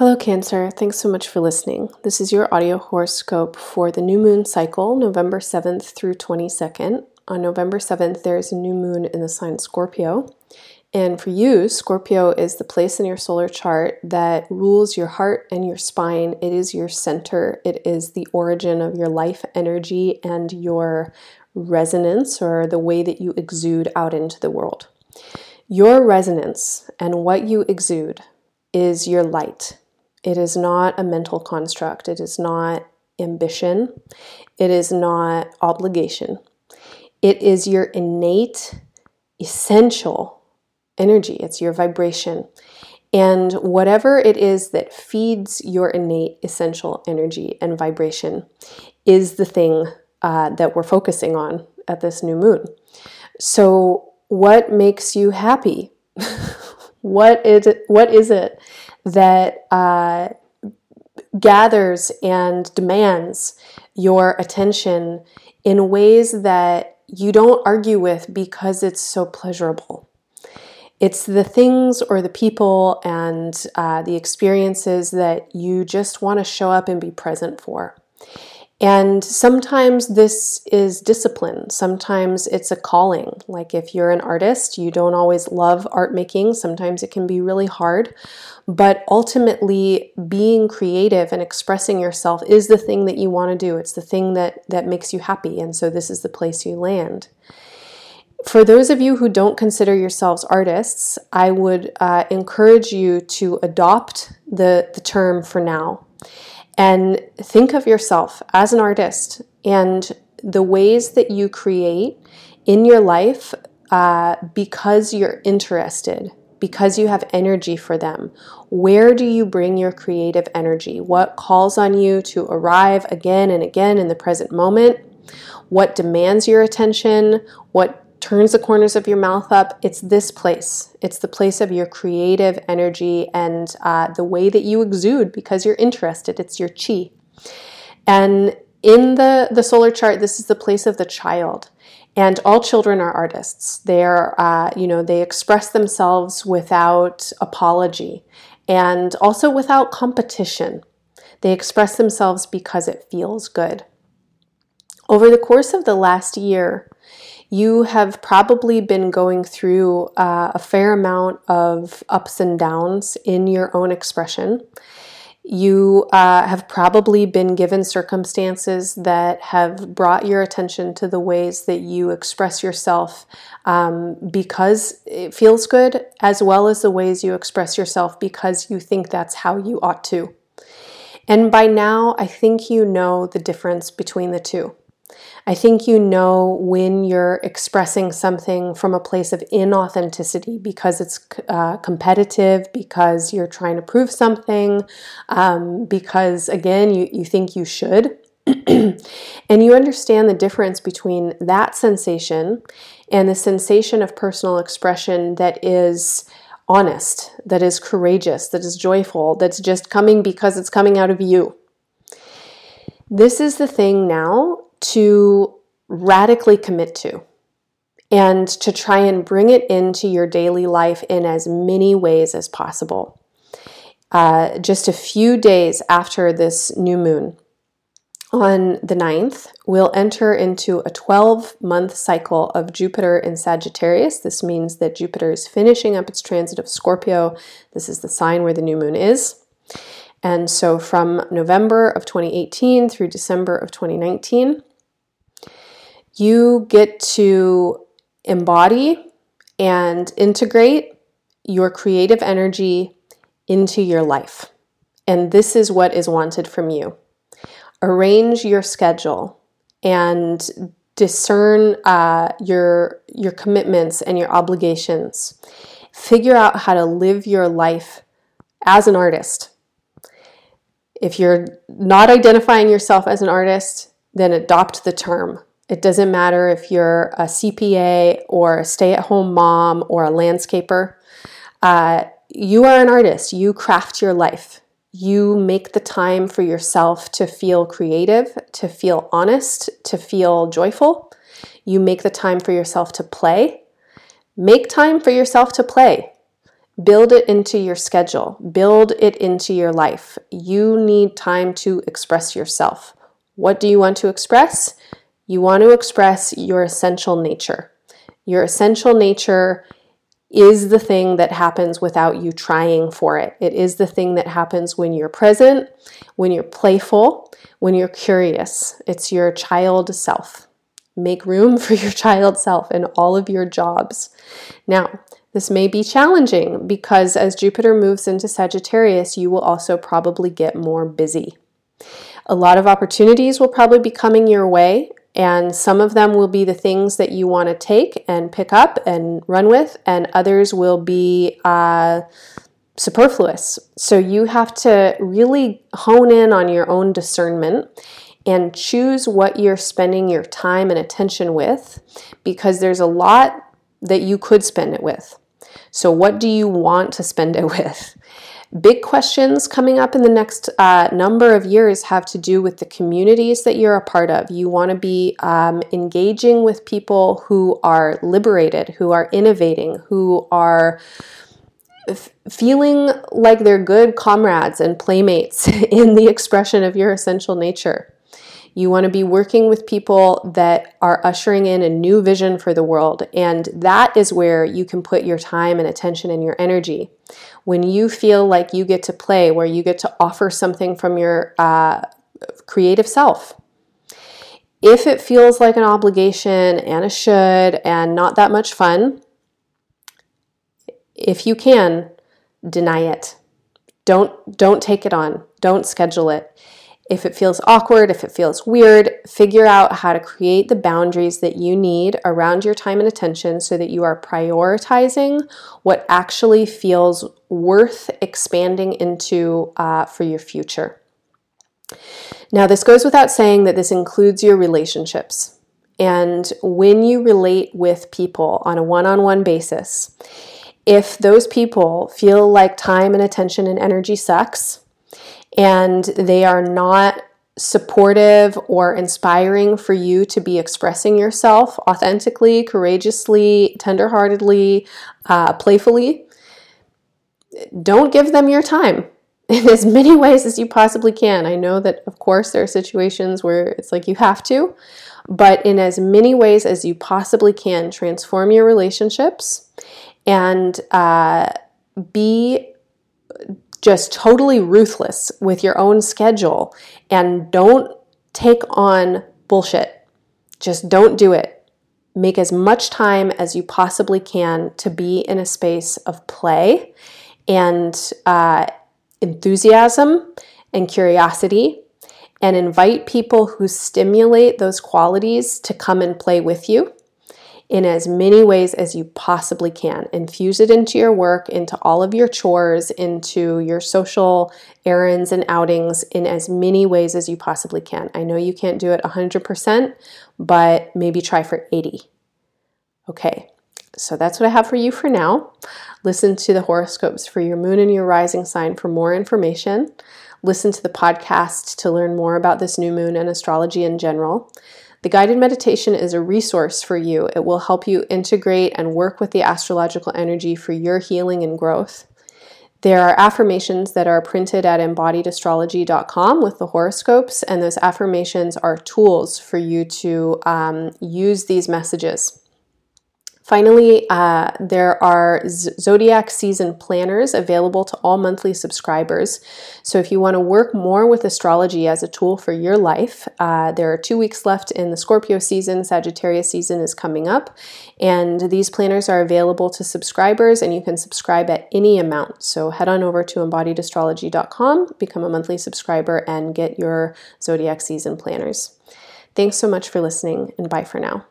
Hello, Cancer. Thanks so much for listening. This is your audio horoscope for the new moon cycle, November 7th through 22nd. On November 7th, there is a new moon in the sign Scorpio. And for you, Scorpio is the place in your solar chart that rules your heart and your spine. It is your center, it is the origin of your life energy and your resonance or the way that you exude out into the world. Your resonance and what you exude is your light. It is not a mental construct, it is not ambition, it is not obligation. It is your innate, essential energy, it's your vibration. And whatever it is that feeds your innate, essential energy and vibration is the thing uh, that we're focusing on at this new moon. So, what makes you happy? what is it, what is it that uh, gathers and demands your attention in ways that you don't argue with because it's so pleasurable? It's the things or the people and uh, the experiences that you just want to show up and be present for. And sometimes this is discipline. Sometimes it's a calling. Like if you're an artist, you don't always love art making. Sometimes it can be really hard. But ultimately, being creative and expressing yourself is the thing that you want to do. It's the thing that, that makes you happy. And so this is the place you land. For those of you who don't consider yourselves artists, I would uh, encourage you to adopt the, the term for now and think of yourself as an artist and the ways that you create in your life uh, because you're interested, because you have energy for them. Where do you bring your creative energy? What calls on you to arrive again and again in the present moment? What demands your attention? What turns the corners of your mouth up, it's this place. It's the place of your creative energy and uh, the way that you exude because you're interested. It's your chi. And in the, the solar chart, this is the place of the child. And all children are artists. They're, uh, you know, they express themselves without apology and also without competition. They express themselves because it feels good. Over the course of the last year, you have probably been going through uh, a fair amount of ups and downs in your own expression. You uh, have probably been given circumstances that have brought your attention to the ways that you express yourself um, because it feels good, as well as the ways you express yourself because you think that's how you ought to. And by now, I think you know the difference between the two. I think you know when you're expressing something from a place of inauthenticity because it's uh, competitive, because you're trying to prove something, um, because again, you, you think you should. and you understand the difference between that sensation and the sensation of personal expression that is honest, that is courageous, that is joyful, that's just coming because it's coming out of you. This is the thing now to radically commit to and to try and bring it into your daily life in as many ways as possible. Uh, just a few days after this new moon, on the 9th, we'll enter into a 12 month cycle of Jupiter in Sagittarius. This means that Jupiter is finishing up its transit of Scorpio. This is the sign where the new moon is. And so from November of 2018 through December of 2019, you get to embody and integrate your creative energy into your life. And this is what is wanted from you. Arrange your schedule and discern uh, your, your commitments and your obligations. Figure out how to live your life as an artist. If you're not identifying yourself as an artist, then adopt the term. It doesn't matter if you're a CPA or a stay at home mom or a landscaper. Uh, you are an artist. You craft your life. You make the time for yourself to feel creative, to feel honest, to feel joyful. You make the time for yourself to play. Make time for yourself to play. Build it into your schedule, build it into your life. You need time to express yourself. What do you want to express? You want to express your essential nature. Your essential nature is the thing that happens without you trying for it. It is the thing that happens when you're present, when you're playful, when you're curious. It's your child self. Make room for your child self in all of your jobs. Now, this may be challenging because as Jupiter moves into Sagittarius, you will also probably get more busy. A lot of opportunities will probably be coming your way, and some of them will be the things that you want to take and pick up and run with, and others will be uh, superfluous. So you have to really hone in on your own discernment and choose what you're spending your time and attention with because there's a lot that you could spend it with. So, what do you want to spend it with? Big questions coming up in the next uh, number of years have to do with the communities that you're a part of. You want to be um, engaging with people who are liberated, who are innovating, who are f- feeling like they're good comrades and playmates in the expression of your essential nature. You want to be working with people that are ushering in a new vision for the world. And that is where you can put your time and attention and your energy. When you feel like you get to play, where you get to offer something from your uh, creative self. If it feels like an obligation and a should and not that much fun, if you can, deny it. Don't don't take it on. Don't schedule it. If it feels awkward, if it feels weird, figure out how to create the boundaries that you need around your time and attention so that you are prioritizing what actually feels worth expanding into uh, for your future. Now, this goes without saying that this includes your relationships. And when you relate with people on a one on one basis, if those people feel like time and attention and energy sucks, and they are not supportive or inspiring for you to be expressing yourself authentically, courageously, tenderheartedly, uh, playfully, don't give them your time in as many ways as you possibly can. I know that, of course, there are situations where it's like you have to, but in as many ways as you possibly can, transform your relationships and uh, be just totally ruthless with your own schedule and don't take on bullshit. Just don't do it. Make as much time as you possibly can to be in a space of play and uh, enthusiasm and curiosity, and invite people who stimulate those qualities to come and play with you in as many ways as you possibly can. Infuse it into your work, into all of your chores, into your social errands and outings in as many ways as you possibly can. I know you can't do it 100%, but maybe try for 80. Okay. So that's what I have for you for now. Listen to the horoscopes for your moon and your rising sign for more information. Listen to the podcast to learn more about this new moon and astrology in general. The guided meditation is a resource for you. It will help you integrate and work with the astrological energy for your healing and growth. There are affirmations that are printed at embodiedastrology.com with the horoscopes, and those affirmations are tools for you to um, use these messages. Finally, uh, there are Zodiac season planners available to all monthly subscribers. So, if you want to work more with astrology as a tool for your life, uh, there are two weeks left in the Scorpio season. Sagittarius season is coming up, and these planners are available to subscribers, and you can subscribe at any amount. So, head on over to embodiedastrology.com, become a monthly subscriber, and get your Zodiac season planners. Thanks so much for listening, and bye for now.